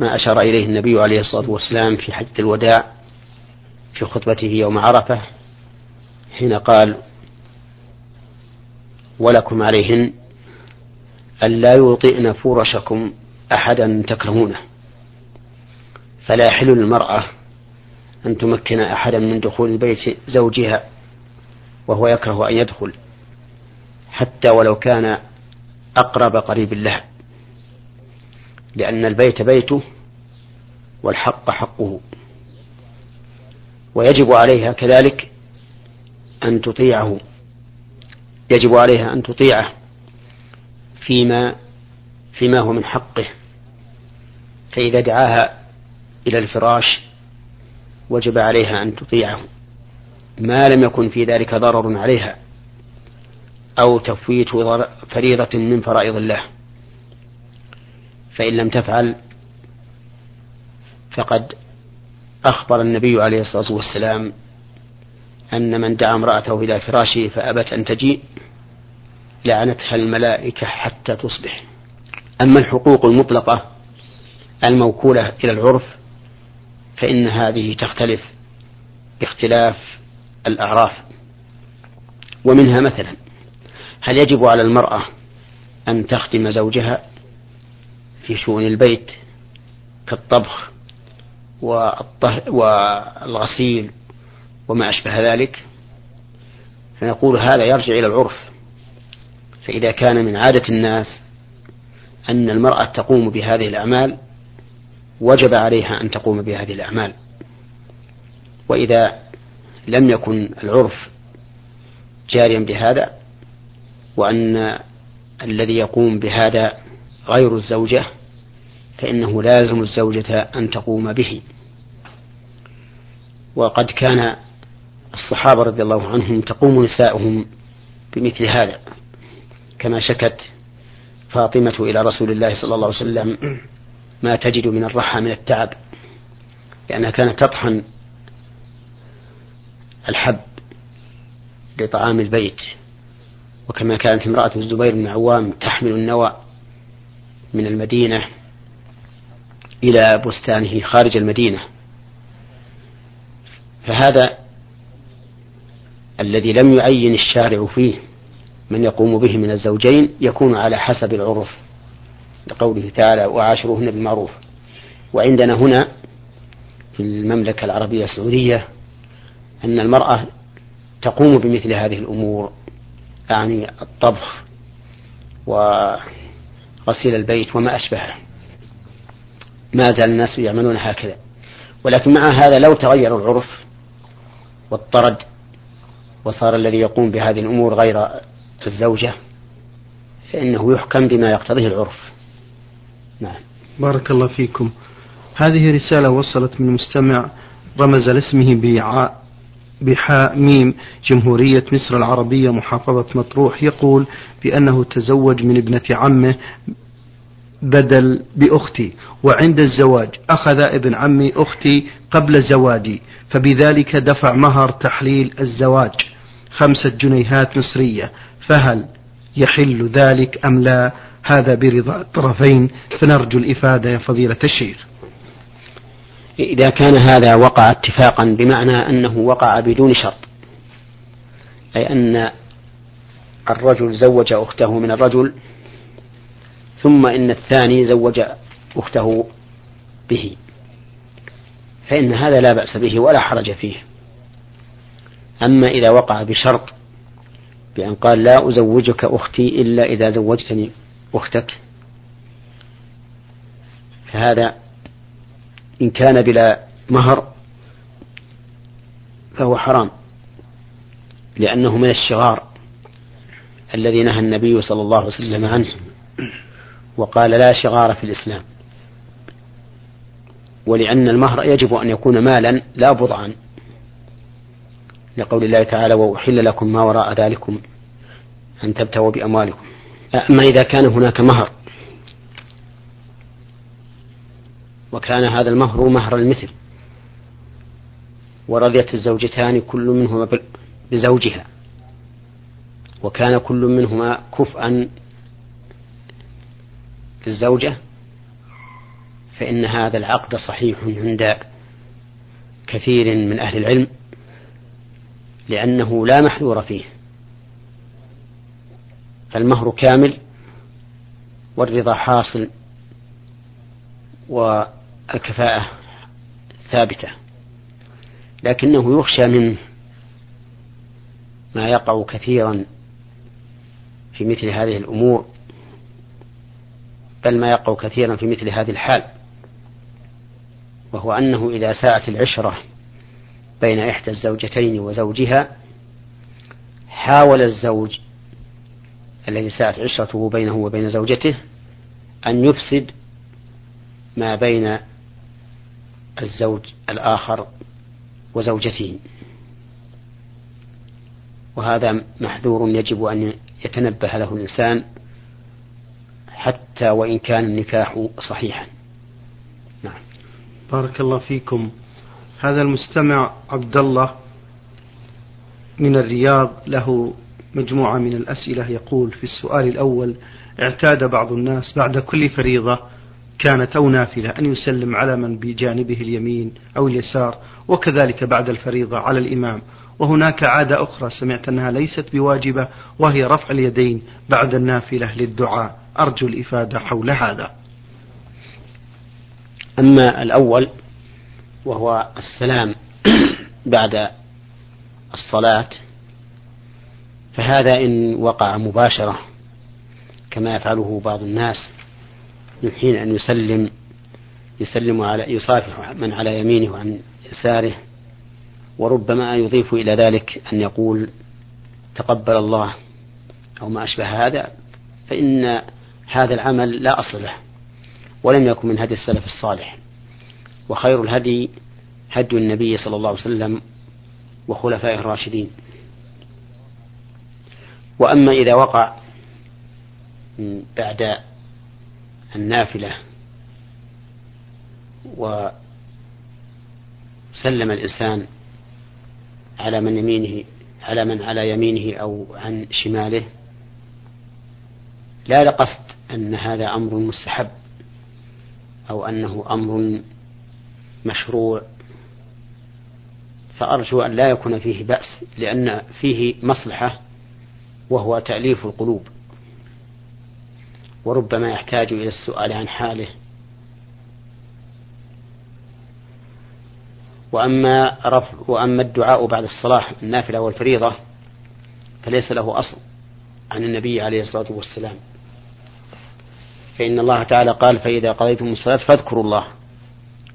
ما أشار إليه النبي عليه الصلاة والسلام في حجة الوداع في خطبته يوم عرفة حين قال ولكم عليهن ألا يوطئن فرشكم أحدا تكرهونه فلا يحل للمرأة أن تمكن أحدا من دخول بيت زوجها وهو يكره أن يدخل حتى ولو كان أقرب قريب له. لأن البيت بيته والحق حقه. ويجب عليها كذلك أن تطيعه. يجب عليها أن تطيعه فيما فيما هو من حقه. فإذا دعاها إلى الفراش وجب عليها أن تطيعه. ما لم يكن في ذلك ضرر عليها أو تفويت فريضة من فرائض الله. فإن لم تفعل فقد أخبر النبي عليه الصلاة والسلام أن من دعا امرأته إلى فراشه فأبت أن تجيء لعنتها الملائكة حتى تصبح. أما الحقوق المطلقة الموكولة إلى العرف فإن هذه تختلف باختلاف الأعراف. ومنها مثلا هل يجب على المرأة أن تخدم زوجها؟ في شؤون البيت كالطبخ والغسيل وما أشبه ذلك. فنقول هذا يرجع إلى العرف. فإذا كان من عادة الناس أن المرأة تقوم بهذه الأعمال وجب عليها أن تقوم بهذه الأعمال. وإذا لم يكن العرف جاريا بهذا وأن الذي يقوم بهذا غير الزوجة فإنه لازم الزوجة أن تقوم به. وقد كان الصحابة رضي الله عنهم تقوم نساؤهم بمثل هذا كما شكت فاطمة إلى رسول الله صلى الله عليه وسلم ما تجد من الرحى من التعب لأنها كانت تطحن الحب لطعام البيت. وكما كانت امرأة الزبير بن عوام تحمل النوى من المدينة إلى بستانه خارج المدينة. فهذا الذي لم يعين الشارع فيه من يقوم به من الزوجين يكون على حسب العرف لقوله تعالى وعاشروهن بالمعروف وعندنا هنا في المملكة العربية السعودية أن المرأة تقوم بمثل هذه الأمور يعني الطبخ وغسيل البيت وما أشبهه. ما زال الناس يعملون هكذا. ولكن مع هذا لو تغير العرف واضطرد وصار الذي يقوم بهذه الأمور غير الزوجة فإنه يحكم بما يقتضيه العرف. نعم. بارك الله فيكم. هذه رسالة وصلت من مستمع رمز لاسمه بحاء ميم جمهورية مصر العربية محافظة مطروح يقول بأنه تزوج من ابنة عمه بدل بأختي. وعند الزواج أخذ ابن عمي أختي قبل زواجي فبذلك دفع مهر تحليل الزواج. خمسة جنيهات مصرية فهل يحل ذلك أم لا؟ هذا برضا الطرفين فنرجو الإفادة يا فضيلة الشيخ. إذا كان هذا وقع اتفاقا بمعنى أنه وقع بدون شرط أي أن الرجل زوج أخته من الرجل ثم إن الثاني زوج أخته به. فإن هذا لا بأس به ولا حرج فيه. أما إذا وقع بشرط بأن قال لا أزوجك أختي إلا إذا زوجتني أختك فهذا إن كان بلا مهر فهو حرام لأنه من الشغار الذي نهى النبي صلى الله عليه وسلم عنه. وقال لا شغار في الإسلام. ولأن المهر يجب أن يكون مالا لا بضعا. لقول الله تعالى وأحل لكم ما وراء ذلكم أن تبتغوا بأموالكم. أما إذا كان هناك مهر وكان هذا المهر مهر المثل. ورضيت الزوجتان كل منهما بزوجها وكان كل منهما كفءا للزوجة فإن هذا العقد صحيح عند كثير من أهل العلم لأنه لا محذور فيه. فالمهر كامل والرضا حاصل والكفاءة ثابتة لكنه يخشى منه ما يقع كثيرا في مثل هذه الأمور. بل ما يقع كثيرا في مثل هذه الحال وهو أنه إذا ساءت العشرة بين إحدى الزوجتين وزوجها حاول الزوج الذي ساءت عشرته بينه وبين زوجته أن يفسد ما بين الزوج الآخر وزوجته وهذا محذور يجب أن يتنبه له الإنسان حتى وإن كان النكاح صحيحا. نعم. بارك الله فيكم. هذا المستمع عبد الله من الرياض له مجموعة من الأسئلة يقول في السؤال الأول اعتاد بعض الناس بعد كل فريضة كانت أو نافلة أن يسلم على من بجانبه اليمين أو اليسار وكذلك بعد الفريضة على الإمام. وهناك عادة أخرى سمعت أنها ليست بواجبة وهي رفع اليدين بعد النافلة للدعاء. أرجو الإفادة حول هذا. أما الأول وهو السلام بعد الصلاة فهذا إن وقع مباشرة كما يفعله بعض الناس من حين أن يسلم يسلم على يصافح من على يمينه وعن يساره وربما يضيف إلى ذلك أن يقول تقبل الله أو ما أشبه هذا فإن هذا العمل لا أصل له ولم يكن من هدي السلف الصالح. وخير الهدي هدي النبي صلى الله عليه وسلم وخلفائه الراشدين. وأما إذا وقع بعد النافلة وسلم الإنسان على من يمينه على من على يمينه أو عن شماله لا لقصد أن هذا أمر مستحب أو أنه أمر مشروع فأرجو أن لا يكون فيه بأس لأن فيه مصلحة وهو تأليف القلوب. وربما يحتاج إلى السؤال عن حاله. وأما رفع وأما الدعاء بعد الصلاة النافلة والفريضة فليس له أصل عن النبي عليه الصلاة والسلام. فإن الله تعالى قال فإذا قضيتم الصلاة فاذكروا الله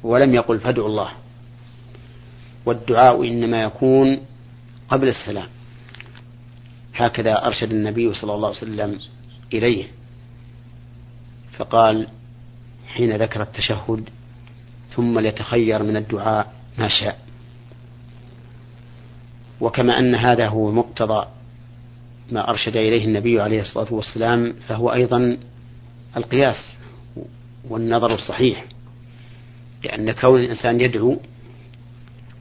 ولم يقل فادعوا الله والدعاء إنما يكون قبل السلام هكذا أرشد النبي صلى الله عليه وسلم إليه فقال حين ذكر التشهد ثم ليتخير من الدعاء ما شاء وكما أن هذا هو مقتضى ما أرشد إليه النبي عليه الصلاة والسلام فهو أيضا القياس والنظر الصحيح لأن كون الإنسان يدعو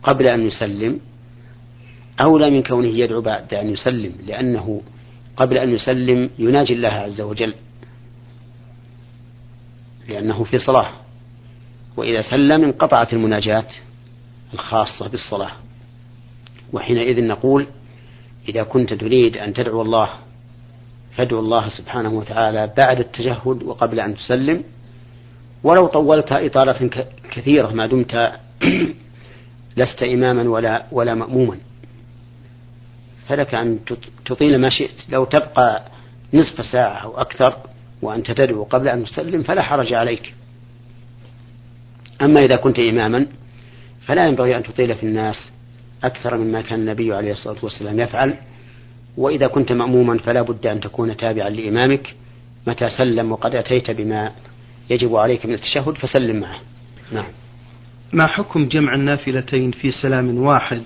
قبل أن يسلم أولى من كونه يدعو بعد أن يسلم لأنه قبل أن يسلم يناجي الله عز وجل لأنه في صلاة وإذا سلم انقطعت المناجاة الخاصة بالصلاة. وحينئذ نقول إذا كنت تريد أن تدعو الله فادعو الله سبحانه وتعالى بعد التشهد وقبل أن تسلم. ولو طولت إطالة كثيرة ما دمت لست إماما ولا ولا مأموما. فلك أن تطيل ما شئت. لو تبقى نصف ساعة أو أكثر وأنت تدعو قبل أن تسلم فلا حرج عليك. أما إذا كنت إماما فلا ينبغي أن تطيل في الناس أكثر مما كان النبي عليه الصلاة والسلام يفعل. وإذا كنت مأموما فلا بد أن تكون تابعا لإمامك متى سلم وقد أتيت بما يجب عليك من التشهد فسلم معه. نعم. ما حكم جمع النافلتين في سلام واحد؟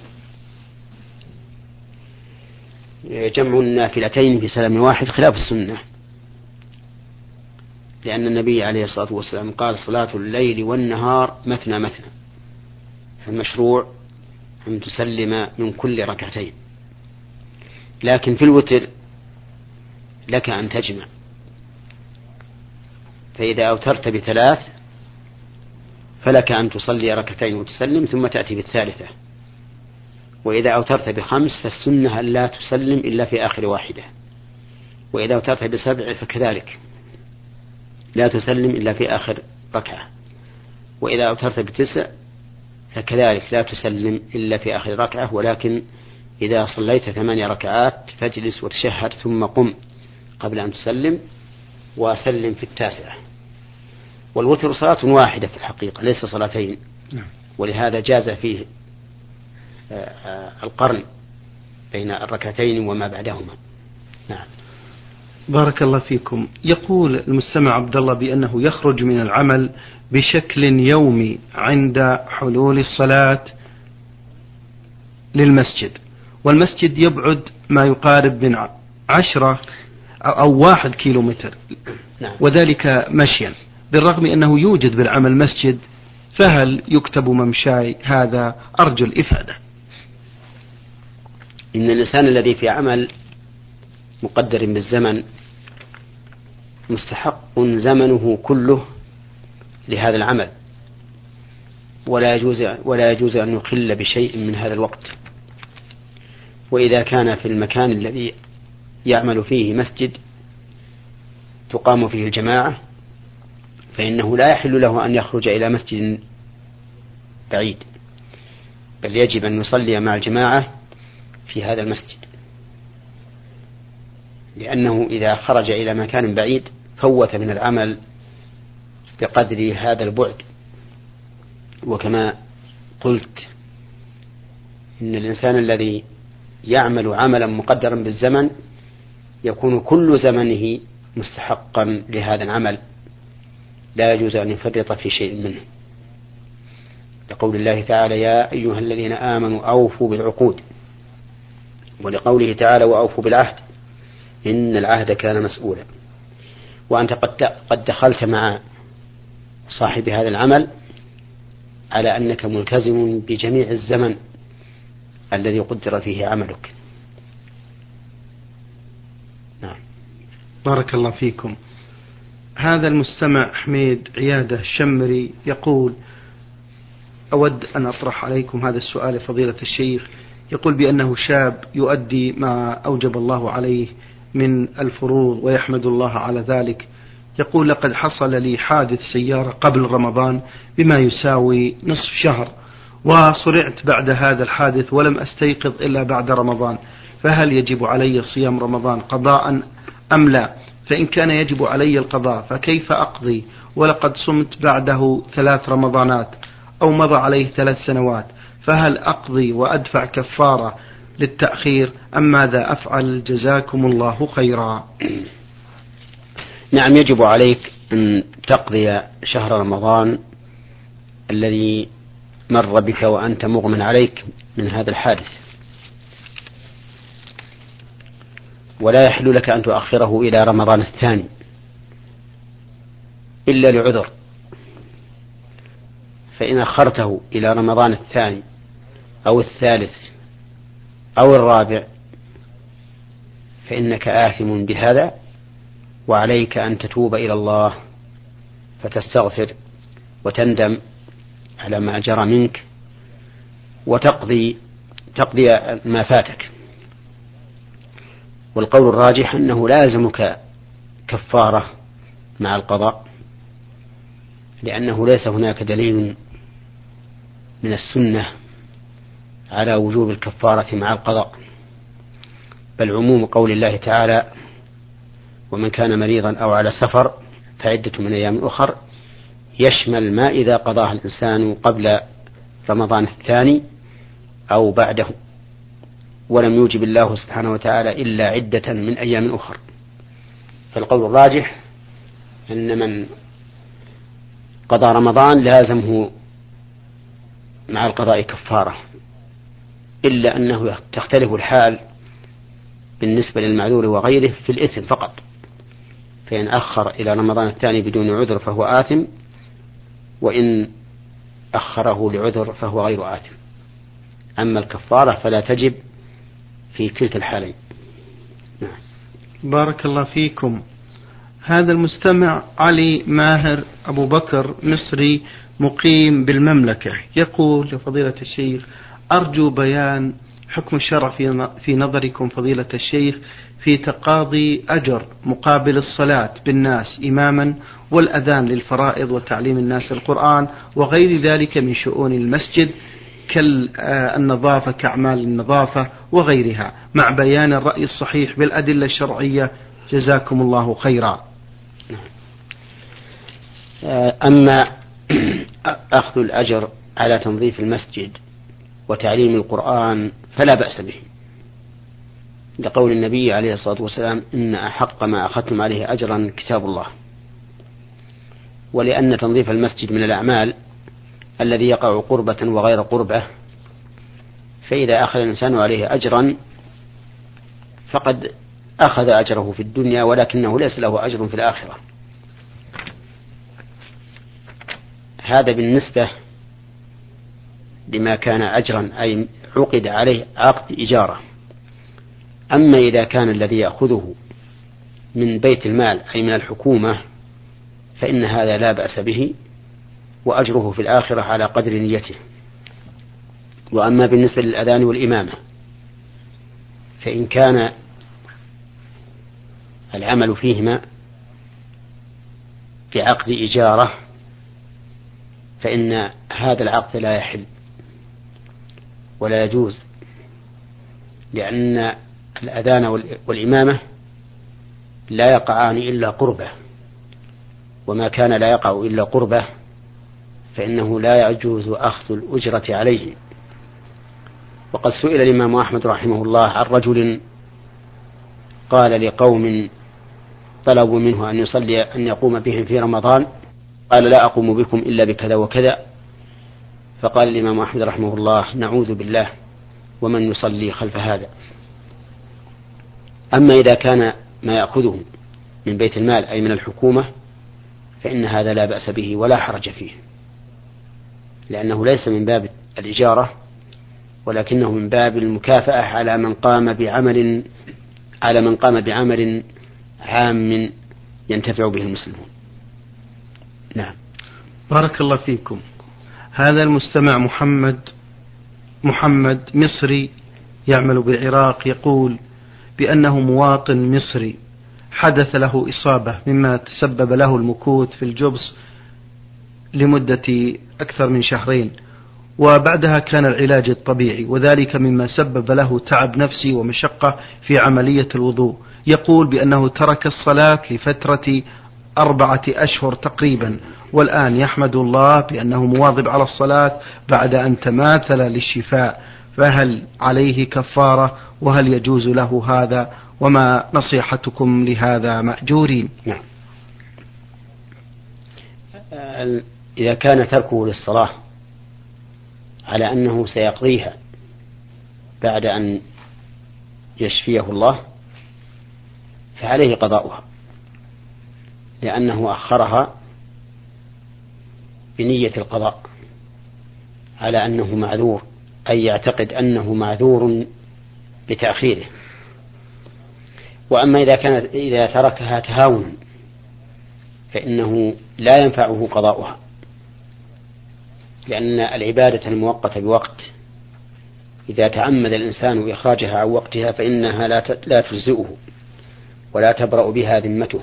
جمع النافلتين في سلام واحد خلاف السنة. لأن النبي عليه الصلاة والسلام قال صلاة الليل والنهار مثنى مثنى. فالمشروع أن تسلم من كل ركعتين. لكن في الوتر لك أن تجمع. فإذا أوترت بثلاث فلك أن تصلي ركعتين وتسلم ثم تأتي بالثالثة. وإذا أوترت بخمس فالسنة أن لا تسلم إلا في آخر واحدة. وإذا أوترت بسبع فكذلك لا تسلم إلا في آخر ركعة. وإذا أوترت بتسع فكذلك لا تسلم إلا في آخر ركعة ولكن إذا صليت ثمانية ركعات فاجلس وتشهد ثم قم قبل أن تسلم وسلم في التاسعة. والوتر صلاة واحدة في الحقيقة ليس صلاتين. نعم. ولهذا جاز فيه آه، آه، القرن بين الركعتين وما بعدهما. نعم. بارك الله فيكم. يقول المستمع عبد الله بأنه يخرج من العمل بشكل يومي عند حلول الصلاة للمسجد. والمسجد يبعد ما يقارب من عشرة أو واحد كيلو متر نعم. وذلك مشيا بالرغم أنه يوجد بالعمل مسجد فهل يكتب ممشاي هذا؟ أرجو الإفادة. إن الإنسان الذي في عمل مقدر بالزمن مستحق زمنه كله لهذا العمل. ولا يجوز ولا يجوز أن يخل بشيء من هذا الوقت. وإذا كان في المكان الذي يعمل فيه مسجد تقام فيه الجماعة فإنه لا يحل له أن يخرج إلى مسجد بعيد بل يجب أن يصلي مع الجماعة في هذا المسجد. لأنه إذا خرج إلى مكان بعيد فوت من العمل بقدر هذا البعد. وكما قلت إن الإنسان الذي يعمل عملا مقدرا بالزمن يكون كل زمنه مستحقا لهذا العمل. لا يجوز أن يفرط في شيء منه. لقول الله تعالى يا أيها الذين آمنوا أوفوا بالعقود. ولقوله تعالى وأوفوا بالعهد. إن العهد كان مسؤولا. وأنت قد قد دخلت مع صاحب هذا العمل على أنك ملتزم بجميع الزمن. الذي قدر فيه عملك. نعم. بارك الله فيكم. هذا المستمع حميد عيادة الشمري يقول أود أن أطرح عليكم هذا السؤال فضيلة الشيخ. يقول بأنه شاب يؤدي ما أوجب الله عليه من الفروض ويحمد الله على ذلك. يقول لقد حصل لي حادث سيارة قبل رمضان بما يساوي نصف شهر. وصرعت بعد هذا الحادث ولم أستيقظ إلا بعد رمضان. فهل يجب علي صيام رمضان قضاء أم لا؟ فإن كان يجب علي القضاء فكيف أقضي؟ ولقد صمت بعده ثلاث رمضانات أو مضى عليه ثلاث سنوات. فهل أقضي وأدفع كفارة للتأخير أم ماذا أفعل؟ جزاكم الله خيرا. نعم يجب عليك أن تقضي شهر رمضان الذي مر بك وأنت مغمن عليك من هذا الحادث. ولا يحل لك أن تؤخره إلى رمضان الثاني إلا لعذر. فإن أخرته إلى رمضان الثاني أو الثالث أو الرابع فإنك آثم بهذا وعليك أن تتوب إلى الله فتستغفر وتندم على ما جرى منك وتقضي تقضي ما فاتك. والقول الراجح أنه لا يلزمك كفارة مع القضاء لأنه ليس هناك دليل من السنة على وجوب الكفارة مع القضاء. بل عموم قول الله تعالى ومن كان مريضا أو على سفر فعدة من أيام أخر يشمل ما إذا قضاها الإنسان قبل رمضان الثاني أو بعده ولم يوجب الله سبحانه وتعالى إلا عدة من أيام أخر. فالقول الراجح أن من قضى رمضان لازمه مع القضاء كفارة إلا أنه تختلف الحال بالنسبة للمعذور وغيره في الإثم فقط. فإن أخر إلى رمضان الثاني بدون عذر فهو آثم وإن أخره لعذر فهو غير آثم. أما الكفارة فلا تجب في كلتا الحالين. نعم. بارك الله فيكم. هذا المستمع علي ماهر أبو بكر مصري مقيم بالمملكة. يقول لفضيلة الشيخ أرجو بيان حكم الشرع في نظركم فضيلة الشيخ في تقاضي أجر مقابل الصلاة بالناس إماما والأذان للفرائض وتعليم الناس القرآن وغير ذلك من شؤون المسجد كالنظافة كأعمال النظافة وغيرها مع بيان الرأي الصحيح بالأدلة الشرعية. جزاكم الله خيرا. أما أخذ الأجر على تنظيف المسجد وتعليم القرآن فلا بأس به. لقول النبي عليه الصلاة والسلام إن أحق ما أخذتم عليه أجرا كتاب الله. ولأن تنظيف المسجد من الأعمال الذي يقع قربة وغير قربة فإذا أخذ الإنسان عليه أجرا فقد أخذ أجره في الدنيا ولكنه ليس له أجر في الآخرة. هذا بالنسبة لما كان أجرا أي عقد عليه عقد إجارة أما إذا كان الذي يأخذه من بيت المال أي من الحكومة فإن هذا لا بأس به وأجره في الآخرة على قدر نيته. وأما بالنسبة للأذان والإمامة فإن كان العمل فيهما بعقد إجارة فإن هذا العقد لا يحل. ولا يجوز لأن الأذان والإمامة لا يقعان إلا قربة وما كان لا يقع إلا قربة فإنه لا يجوز أخذ الأجرة عليه. وقد سئل الإمام أحمد رحمه الله عن رجل قال لقوم طلبوا منه أن يصلي أن يقوم بهم في رمضان قال لا أقوم بكم إلا بكذا وكذا. فقال الإمام أحمد رحمه الله نعوذ بالله ومن يصلي خلف هذا. أما إذا كان ما يأخذه من بيت المال أي من الحكومة فإن هذا لا بأس به ولا حرج فيه لأنه ليس من باب الإجارة ولكنه من باب المكافأة على من قام بعمل على من قام بعمل عام ينتفع به المسلمون. نعم. بارك الله فيكم. هذا المستمع محمد محمد مصري يعمل بالعراق يقول بأنه مواطن مصري حدث له إصابة مما تسبب له المكوث في الجبس لمدة أكثر من شهرين وبعدها كان العلاج الطبيعي وذلك مما سبب له تعب نفسي ومشقة في عملية الوضوء. يقول بأنه ترك الصلاة لفترة أربعة أشهر تقريبا والآن يحمد الله بأنه مواظب على الصلاة بعد أن تماثل للشفاء. فهل عليه كفارة؟ وهل يجوز له هذا؟ وما نصيحتكم لهذا مأجورين؟ نعم. إذا كان تركه للصلاة على أنه سيقضيها بعد أن يشفيه الله فعليه قضاؤها لأنه أخرها بنية القضاء على أنه معذور أي يعتقد أنه معذور بتأخيره وأما إذا كانت إذا تركها تهاونا فإنه لا ينفعه قضاؤها لأن العبادة المؤقتة بوقت. إذا تعمد الإنسان إخراجها عن وقتها فإنها لا لا تجزئه ولا تبرأ بها ذمته.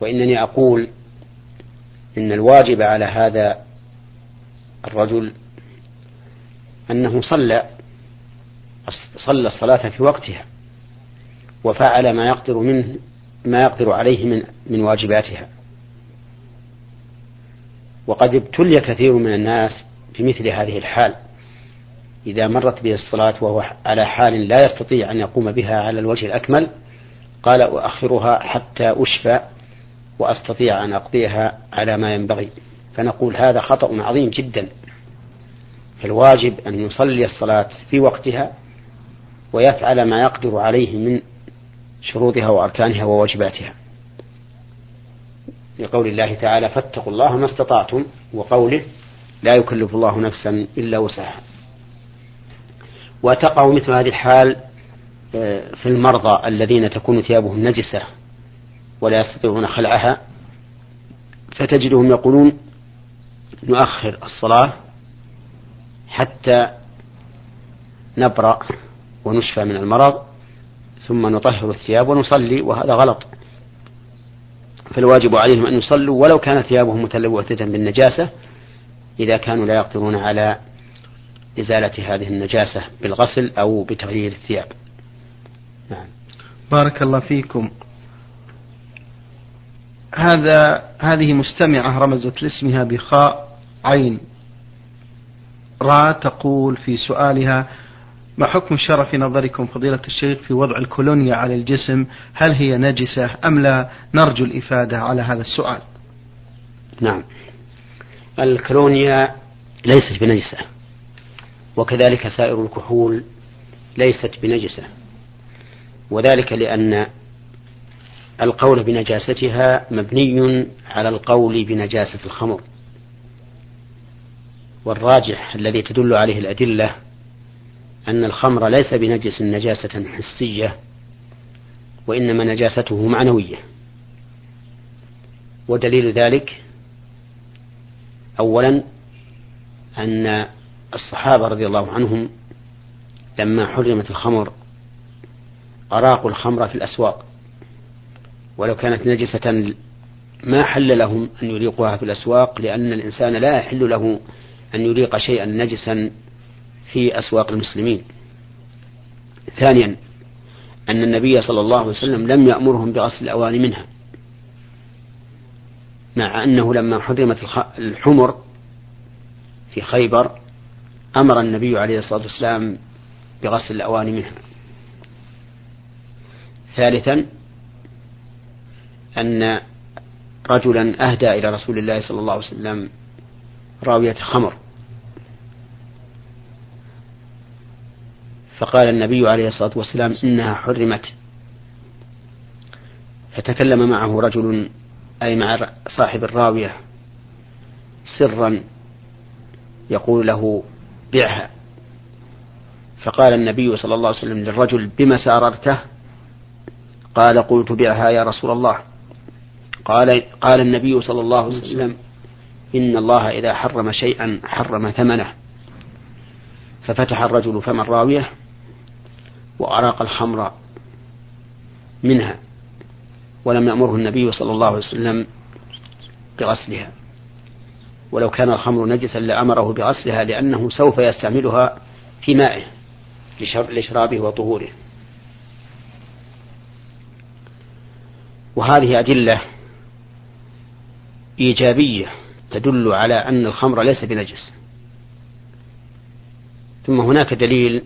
وإنني أقول إن الواجب على هذا الرجل أنه صلى صلى الصلاة في وقتها وفعل ما يقدر منه ما يقدر عليه من من واجباتها. وقد ابتلي كثير من الناس في مثل هذه الحال. إذا مرت به الصلاة وهو على حال لا يستطيع أن يقوم بها على الوجه الأكمل قال أؤخرها حتى أشفى وأستطيع أن أقضيها على ما ينبغي. فنقول هذا خطأ عظيم جدا. فالواجب أن يصلي الصلاة في وقتها ويفعل ما يقدر عليه من شروطها وأركانها وواجباتها. لقول الله تعالى فاتقوا الله ما استطعتم وقوله لا يكلف الله نفسا إلا وسعها. وتقع مثل هذه الحال آه، في المرضى الذين تكون ثيابهم نجسة. ولا يستطيعون خلعها فتجدهم يقولون نؤخر الصلاة حتى نبرأ ونشفى من المرض ثم نطهر الثياب ونصلي وهذا غلط. فالواجب عليهم أن يصلوا ولو كانت ثيابهم متلوثة بالنجاسة إذا كانوا لا يقدرون على إزالة هذه النجاسة بالغسل أو بتغيير الثياب. نعم. بارك الله فيكم. هذا هذه مستمعة رمزت لاسمها بخاء عين. را تقول في سؤالها ما حكم الشرع في نظركم فضيلة الشيخ في وضع الكولونيا على الجسم؟ هل هي نجسة أم لا؟ نرجو الإفادة على هذا السؤال. نعم. الكولونيا ليست بنجسة وكذلك سائر الكحول ليست بنجسة وذلك لأن القول بنجاستها مبني على القول بنجاسة الخمر. والراجح الذي تدل عليه الأدلة أن الخمر ليس بنجس نجاسة حسية وإنما نجاسته معنوية. ودليل ذلك أولا أن الصحابة رضي الله عنهم لما حرمت الخمر أراقوا الخمر في الأسواق. ولو كانت نجسة ما حل لهم أن يريقوها في الأسواق لأن الإنسان لا يحل له أن يريق شيئا نجسا في أسواق المسلمين. ثانيا أن النبي صلى الله عليه وسلم لم يأمرهم بغسل الأواني منها. مع أنه لما حرمت الحمر في خيبر أمر النبي عليه الصلاة والسلام بغسل الأواني منها. ثالثا أن رجلا أهدى إلى رسول الله صلى الله عليه وسلم راوية خمر. فقال النبي عليه الصلاة والسلام إنها حرمت. فتكلم معه رجل أي مع صاحب الراوية سرا يقول له بعها فقال النبي صلى الله عليه وسلم للرجل بما سأررته؟ قال قلت بعها يا رسول الله. قال قال النبي صلى الله عليه وسلم إن الله إذا حرم شيئا حرم ثمنه. ففتح الرجل فم الراوية وأراق الخمر منها ولم يأمره النبي صلى الله عليه وسلم بغسلها. ولو كان الخمر نجسا لأمره بغسلها لأنه سوف يستعملها في مائه لشرابه وطهوره. وهذه أدلة إيجابية تدل على أن الخمر ليس بنجس. ثم هناك دليل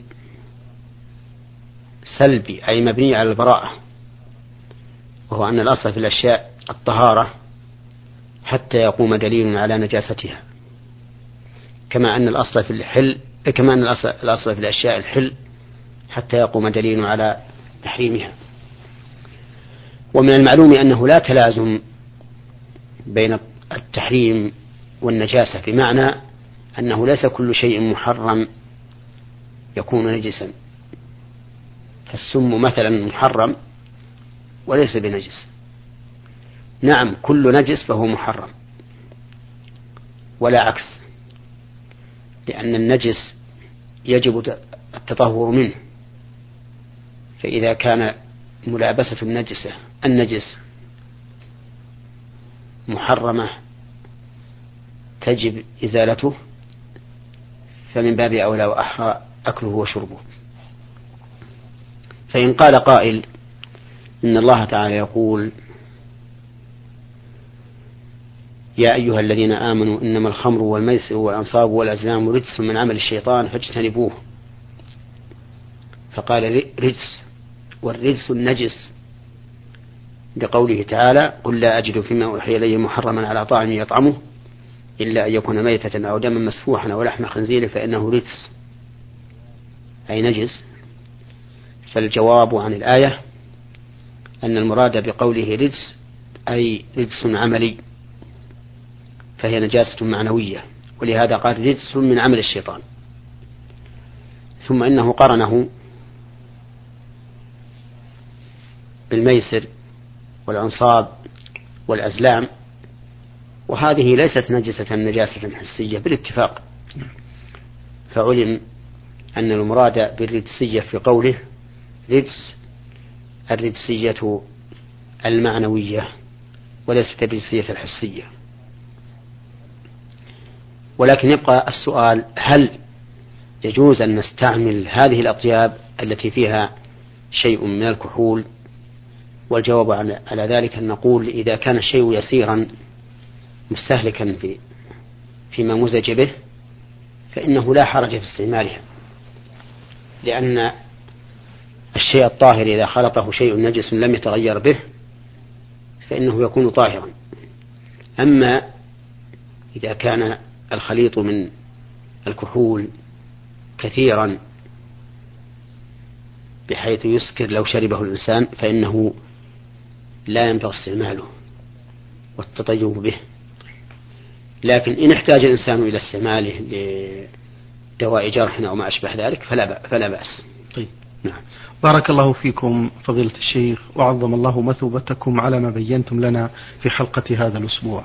سلبي أي مبني على البراءة وهو أن الأصل في الأشياء الطهارة حتى يقوم دليل على نجاستها. كما أن الأصل في الحل كما أن الأصل, في الأشياء الحل حتى يقوم دليل على تحريمها. ومن المعلوم أنه لا تلازم بين التحريم والنجاسة بمعنى أنه ليس كل شيء محرم يكون نجسا. فالسم مثلا محرم وليس بنجس. نعم كل نجس فهو محرم ولا عكس لأن النجس يجب التطهر منه. فإذا كان ملابسة النجسة النجس محرمة تجب إزالته فمن باب أولى وأحرى أكله وشربه. فإن قال قائل إن الله تعالى يقول يا أيها الذين آمنوا إنما الخمر والميسر والأنصاب والأزلام رجس من عمل الشيطان فاجتنبوه. فقال رجس والرجس النجس. بقوله تعالى قل لا أجد فيما أوحي إلي محرما على طاعم يطعمه إلا أن يكون ميتة أو دما مسفوحا أو لحم خنزير فإنه رجس. أي نجس. فالجواب عن الآية أن المراد بقوله رجس أي رجس عملي. فهي نجاسة معنوية ولهذا قال رجس من عمل الشيطان. ثم إنه قرنه بالميسر والأنصاب والأزلام وهذه ليست نجسة نجاسة حسية بالاتفاق. فعلم أن المراد بالرجسية في قوله رجس الرجسية المعنوية وليست الرجسية الحسية. ولكن يبقى السؤال هل يجوز أن نستعمل هذه الأطياب التي فيها شيء من الكحول؟ والجواب على ذلك أن نقول إذا كان الشيء يسيرا مستهلكا في فيما مزج به فإنه لا حرج في استعمالها. لأن الشيء الطاهر إذا خلطه شيء نجس لم يتغير به فإنه يكون طاهرا. أما إذا كان الخليط من الكحول كثيرا بحيث يسكر لو شربه الإنسان فإنه لا ينبغي استعماله والتطيب به لكن إن احتاج الإنسان إلى استعماله لدواء جرح أو ما أشبه ذلك فلا فلا بأس. طيب. نعم. بارك الله فيكم فضيلة الشيخ وعظم الله مثوبتكم على ما بينتم لنا في حلقة هذا الأسبوع.